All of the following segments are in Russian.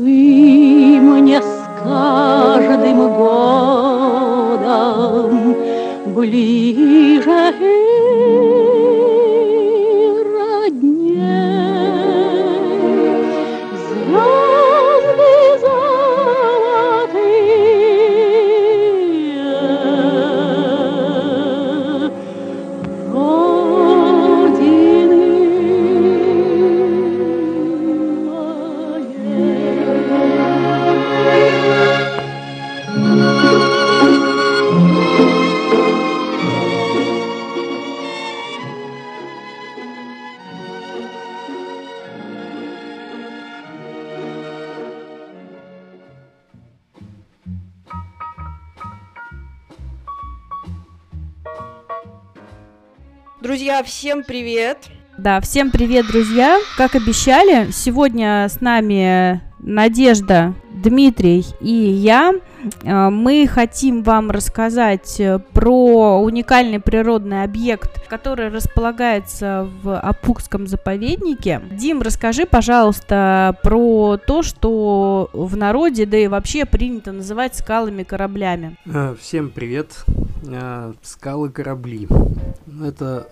Вы Друзья, всем привет! Да, всем привет, друзья! Как обещали, сегодня с нами Надежда, Дмитрий и я. Э, мы хотим вам рассказать э, про уникальный природный объект, который располагается в Апукском заповеднике. Дим, расскажи, пожалуйста, про то, что в народе, да и вообще принято называть скалами-кораблями. Э, всем привет! Скалы-корабли. Это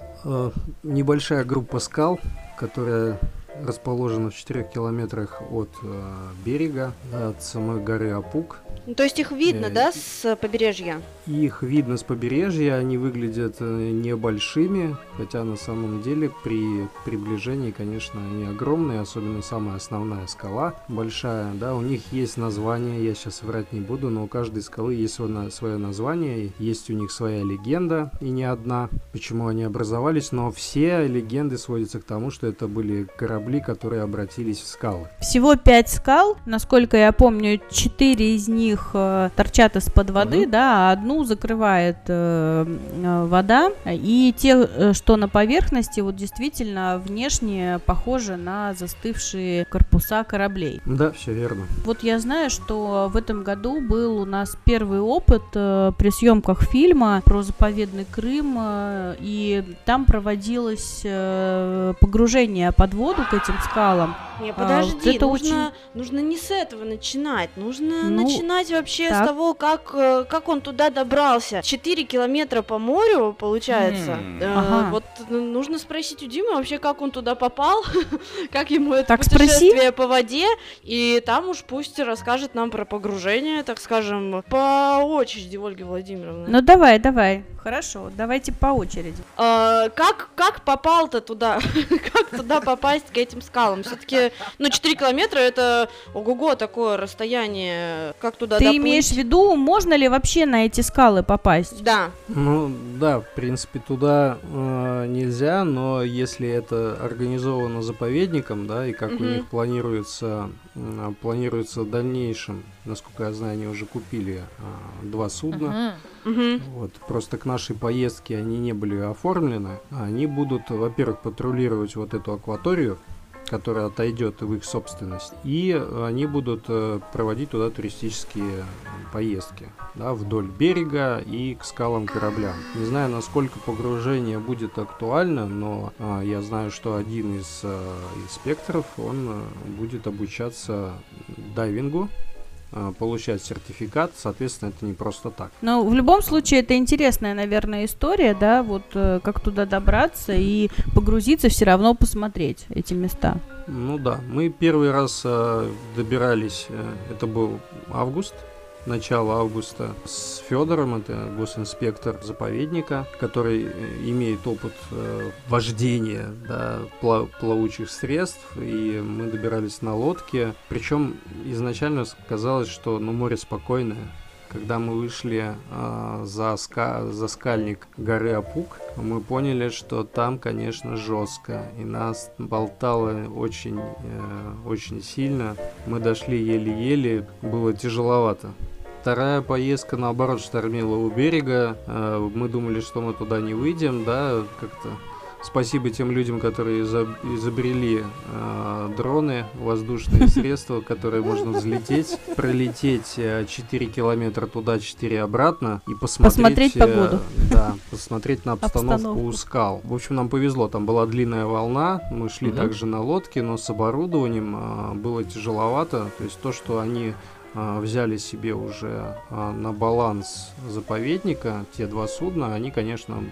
небольшая группа скал, которая расположена в 4 километрах от э, берега, от самой горы Апук. Ну, то есть их видно, э, да, с побережья? Их видно с побережья, они выглядят э, небольшими, хотя на самом деле при приближении, конечно, они огромные, особенно самая основная скала большая, да, у них есть название, я сейчас врать не буду, но у каждой скалы есть свое название, есть у них своя легенда, и не одна, почему они образовались, но все легенды сводятся к тому, что это были корабли, которые обратились в скалы. Всего пять скал, насколько я помню, четыре из них э, торчат из-под воды, угу. да, а одну закрывает э, э, вода, и те, э, что на поверхности, вот действительно внешне похожи на застывшие корпуса кораблей. Да, все верно. Вот я знаю, что в этом году был у нас первый опыт э, при съемках фильма про заповедный Крым, э, и там проводилось э, погружение под воду этим скалам. Не, подожди, а, это нужно, очень... нужно не с этого начинать, нужно ну, начинать вообще так. с того, как, э, как он туда добрался. Четыре километра по морю, получается. Mm. Э, ага. Вот нужно спросить у Димы вообще, как он туда попал, как ему это так путешествие спроси? по воде, и там уж пусть расскажет нам про погружение, так скажем, по очереди, Ольга Владимировна. Ну давай, давай. Хорошо, давайте по очереди. А, как, как попал-то туда? как туда попасть к этим скалам? Все-таки, ну, 4 километра это ого-го такое расстояние. Как туда Ты доплыть? имеешь в виду, можно ли вообще на эти скалы попасть? Да. Ну, да, в принципе, туда э, нельзя, но если это организовано заповедником, да, и как угу. у них планируется, э, планируется в дальнейшем, насколько я знаю, они уже купили э, два судна. Угу Угу. Вот, просто к нашей поездке они не были оформлены. Они будут, во-первых, патрулировать вот эту акваторию, которая отойдет в их собственность, и они будут э, проводить туда туристические поездки да, вдоль берега и к скалам кораблям. Не знаю, насколько погружение будет актуально, но а, я знаю, что один из а, инспекторов, он а, будет обучаться дайвингу, получать сертификат, соответственно, это не просто так. Но в любом случае это интересная, наверное, история, да, вот э, как туда добраться и погрузиться, все равно посмотреть эти места. Ну да, мы первый раз э, добирались, э, это был август, начала августа с Федором, это госинспектор заповедника, который э, имеет опыт э, вождения да, плавучих средств, и мы добирались на лодке. Причем изначально казалось, что ну, море спокойное, когда мы вышли э, за, ска за скальник горы Апук, мы поняли, что там, конечно, жестко. И нас болтало очень, э, очень сильно. Мы дошли еле-еле, было тяжеловато. Вторая поездка, наоборот, штормила у берега. Э, мы думали, что мы туда не выйдем, да, как-то спасибо тем людям, которые изобрели э, дроны, воздушные средства, которые можно взлететь, пролететь 4 э, километра туда, 4 обратно и посмотреть... Посмотреть погоду. Да, посмотреть на обстановку, обстановку у скал. В общем, нам повезло, там была длинная волна, мы шли угу. также на лодке, но с оборудованием было тяжеловато. То есть то, что они взяли себе уже а, на баланс заповедника, те два судна, они, конечно,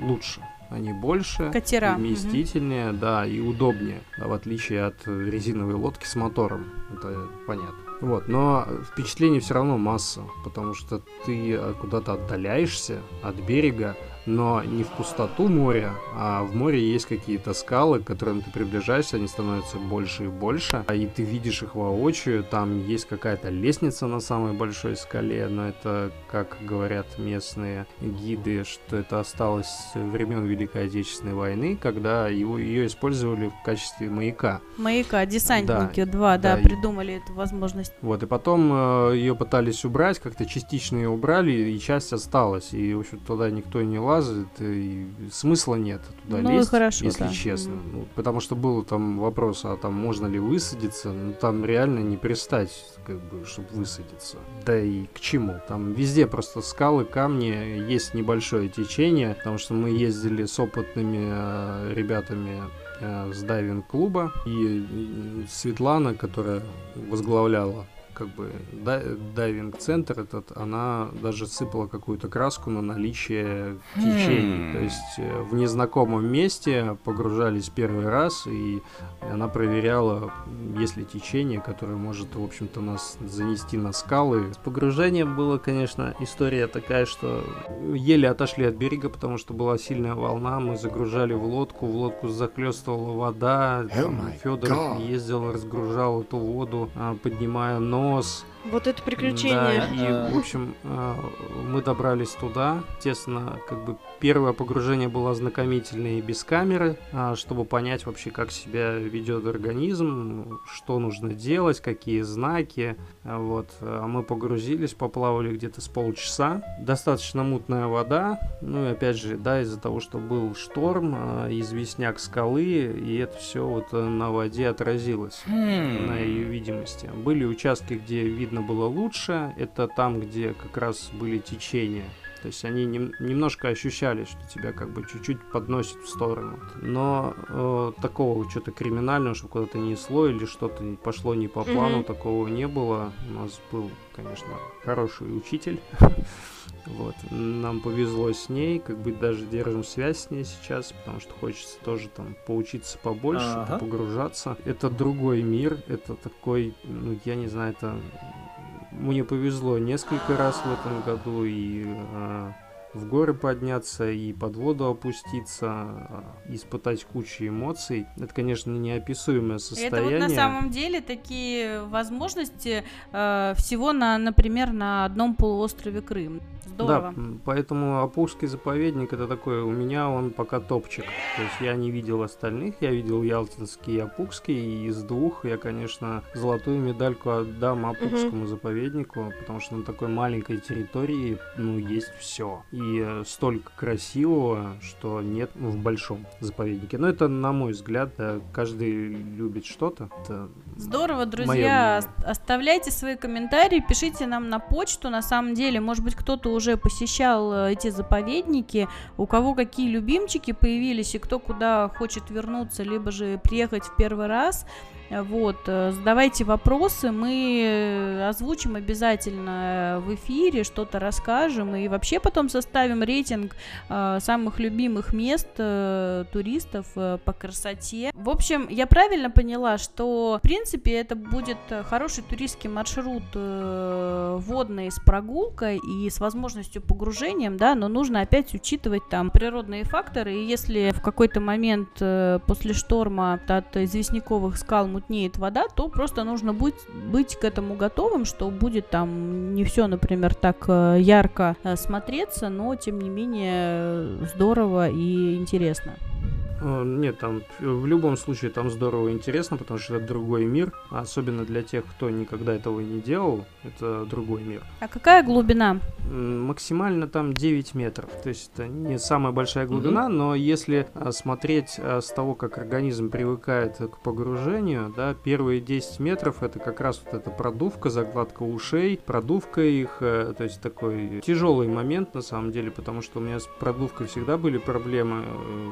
лучше. Они больше, Катера. вместительнее, угу. да, и удобнее, да, в отличие от резиновой лодки с мотором. Это понятно. Вот, но впечатление все равно масса, потому что ты а, куда-то отдаляешься от берега, но не в пустоту моря, а в море есть какие-то скалы, к которым ты приближаешься, они становятся больше и больше, а и ты видишь их воочию, там есть какая-то лестница на самой большой скале, но это, как говорят местные гиды, что это осталось с времен Великой Отечественной войны, когда его, ее использовали в качестве маяка. Маяка, десантники, да, два, да, да, придумали эту возможность. Вот, и потом э, ее пытались убрать, как-то частично ее убрали, и часть осталась, и, в общем, туда никто не лазил, показывает, и смысла нет туда ну, лезть, хорошо, если да. честно. Mm-hmm. Ну, потому что был там вопрос, а там можно ли высадиться, ну там реально не пристать, как бы, чтобы высадиться. Да и к чему? Там везде просто скалы, камни, есть небольшое течение, потому что мы ездили с опытными э, ребятами э, с дайвинг-клуба, и Светлана, которая возглавляла как бы дайвинг-центр этот, она даже сыпала какую-то краску на наличие течений. Mm. То есть э, в незнакомом месте погружались первый раз, и она проверяла, есть ли течение, которое может, в общем-то, нас занести на скалы. С погружением была, конечно, история такая, что еле отошли от берега, потому что была сильная волна, мы загружали в лодку, в лодку захлестывала вода, oh Федор ездил, разгружал эту воду, а, поднимая нос irmãos Вот это приключение. Да, и, в общем, э, мы добрались туда. Естественно, как бы первое погружение было ознакомительное и без камеры, а, чтобы понять вообще, как себя ведет организм, что нужно делать, какие знаки. Вот. А мы погрузились, поплавали где-то с полчаса. Достаточно мутная вода. Ну и опять же, да, из-за того, что был шторм, а, известняк скалы, и это все вот на воде отразилось hmm. на ее видимости. Были участки, где видно было лучше, это там, где как раз были течения. То есть они нем, немножко ощущали, что тебя как бы чуть-чуть подносит в сторону. Но э, такого что-то криминального, чтобы куда-то несло или что-то пошло не по плану, mm-hmm. такого не было. У нас был, конечно, хороший учитель. Вот, нам повезло с ней, как бы даже держим связь с ней сейчас, потому что хочется тоже там поучиться побольше, ага. погружаться. Это другой мир, это такой, ну, я не знаю, это мне повезло несколько раз в этом году и э, в горы подняться и под воду опуститься, а, испытать кучу эмоций. Это, конечно, неописуемое состояние. Это вот на самом деле такие возможности э, всего на, например, на одном полуострове Крым. Здорово. Да, поэтому Апушский заповедник это такой, у меня он пока топчик. То есть я не видел остальных, я видел Ялтинский и Апукский, и из двух я, конечно, золотую медальку отдам Апукскому угу. заповеднику, потому что на такой маленькой территории, ну, есть все. И э, столько красивого, что нет в большом заповеднике. Но это, на мой взгляд, да, каждый любит что-то. Здорово, друзья. Оставляйте свои комментарии, пишите нам на почту. На самом деле, может быть, кто-то уже посещал э, эти заповедники, у кого какие любимчики появились и кто куда хочет вернуться, либо же приехать в первый раз. Вот, э, задавайте вопросы, мы озвучим обязательно в эфире, что-то расскажем и вообще потом составим рейтинг э, самых любимых мест э, туристов по красоте. В общем, я правильно поняла, что в принципе это будет хороший туристский маршрут водный с прогулкой и с возможностью погружением, да, но нужно опять учитывать там природные факторы, и если в какой-то момент после шторма от известняковых скал мы мутнеет вода, то просто нужно быть, быть к этому готовым, что будет там не все, например, так э, ярко э, смотреться, но тем не менее здорово и интересно. Э, нет, там в любом случае там здорово и интересно, потому что это другой мир, особенно для тех, кто никогда этого не делал, это другой мир. А какая глубина? Максимально там 9 метров, то есть это не самая большая глубина, mm-hmm. но если э, смотреть э, с того, как организм привыкает к погружению, да, первые 10 метров это как раз вот эта продувка, закладка ушей, продувка их, то есть такой тяжелый момент на самом деле, потому что у меня с продувкой всегда были проблемы,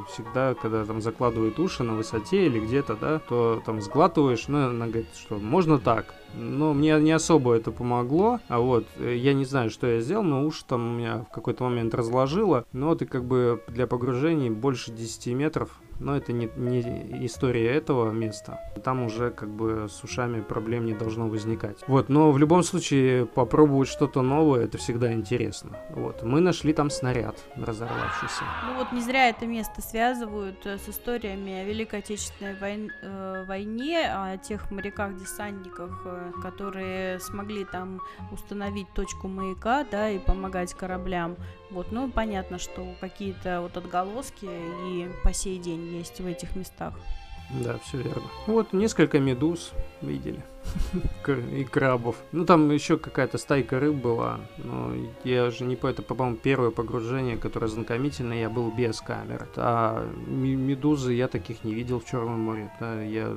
всегда, когда когда там закладывает уши на высоте или где-то, да, то там сглатываешь, ну, она говорит, что можно так, но мне не особо это помогло, а вот, э, я не знаю, что я сделал, но уши там у меня в какой-то момент разложило, но ты как бы для погружений больше 10 метров но это не, не история этого места. Там уже как бы с ушами проблем не должно возникать. Вот, но в любом случае попробовать что-то новое, это всегда интересно. Вот, мы нашли там снаряд разорвавшийся. Ну вот не зря это место связывают э, с историями о Великой Отечественной войн, э, войне, о тех моряках-десантниках, э, которые смогли там установить точку маяка, да, и помогать кораблям. Вот, ну, понятно, что какие-то вот отголоски и по сей день есть в этих местах. Да, все верно. Вот несколько медуз видели. и крабов. Ну, там еще какая-то стайка рыб была, но я же не по это, по-моему, первое погружение, которое знакомительное, я был без камер. А медузы я таких не видел в Черном море. Я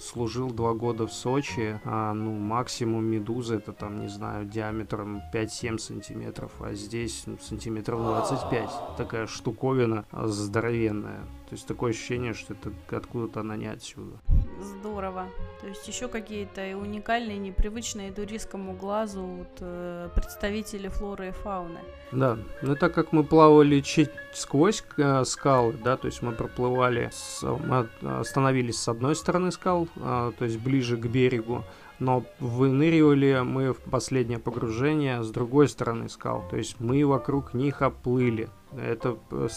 служил два года в Сочи, а, ну, максимум медузы это там, не знаю, диаметром 5-7 сантиметров, а здесь ну, сантиметров 25. Такая штуковина здоровенная. То есть такое ощущение, что это откуда-то она не отсюда. Здорово. То есть еще какие-то уникальные, непривычные туристскому глазу вот, э, представители флоры и фауны. Да, ну так как мы плавали чуть сквозь э, скалы, да, то есть мы проплывали, с, мы остановились с одной стороны скал, э, то есть ближе к берегу, но выныривали мы в последнее погружение с другой стороны скал, то есть мы вокруг них оплыли. Это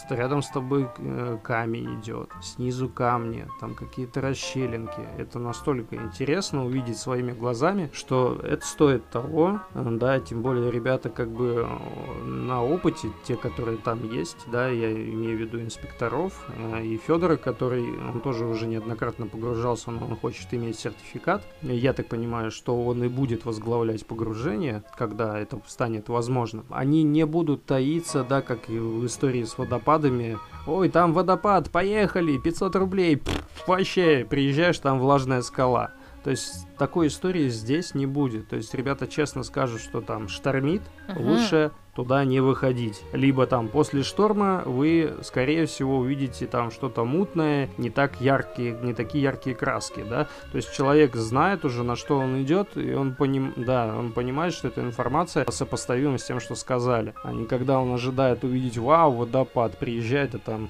рядом с тобой э, камень идет, снизу камни, там какие-то расщелинки. Это настолько интересно увидеть своими глазами, что это стоит того, да, тем более ребята как бы э, на опыте, те, которые там есть, да, я имею в виду инспекторов, э, и Федора, который, он тоже уже неоднократно погружался, но он хочет иметь сертификат. Я так понимаю, что он и будет возглавлять погружение, когда это станет возможным. Они не будут таиться, да, как и истории с водопадами. Ой, там водопад, поехали, 500 рублей. Пфф, вообще, приезжаешь, там влажная скала. То есть такой истории здесь не будет. То есть ребята честно скажут, что там штормит, uh-huh. лучше туда не выходить. Либо там после шторма вы, скорее всего, увидите там что-то мутное, не так яркие, не такие яркие краски, да. То есть человек знает уже, на что он идет, и он поним, да, он понимает, что эта информация сопоставима с тем, что сказали. А не когда он ожидает увидеть, вау, водопад, приезжает, а там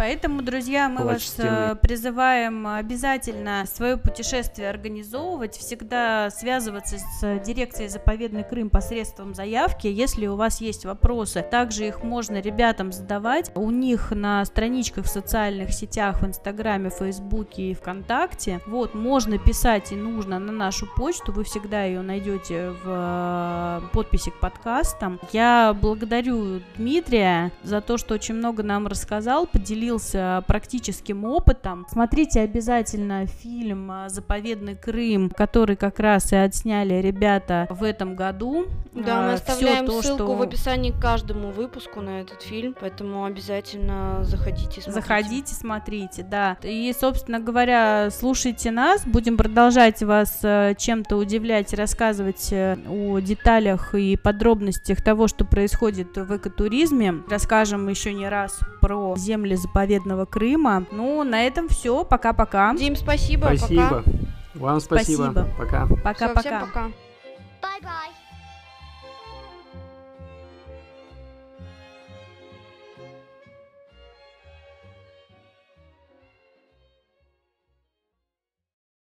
Поэтому, друзья, мы вас э, призываем обязательно свое путешествие организовывать, всегда связываться с дирекцией заповедный Крым посредством заявки, если у вас есть вопросы. Также их можно ребятам задавать. У них на страничках в социальных сетях, в Инстаграме, Фейсбуке и ВКонтакте. Вот, можно писать и нужно на нашу почту, вы всегда ее найдете в э, подписи к подкастам. Я благодарю Дмитрия за то, что очень много нам рассказал, поделился поделился практическим опытом. Смотрите обязательно фильм «Заповедный Крым», который как раз и отсняли ребята в этом году. Да, мы а, оставляем то, ссылку что... в описании к каждому выпуску на этот фильм, поэтому обязательно заходите, смотрите. Заходите, смотрите, да. И, собственно говоря, слушайте нас, будем продолжать вас э, чем-то удивлять, рассказывать э, о деталях и подробностях того, что происходит в экотуризме. Расскажем еще не раз про земли заповедного заповедного Крыма. Ну, на этом все. Пока-пока. Дим, спасибо. Спасибо. Пока. Вам спасибо. спасибо. Пока. Пока-пока. Пока. Bye-bye.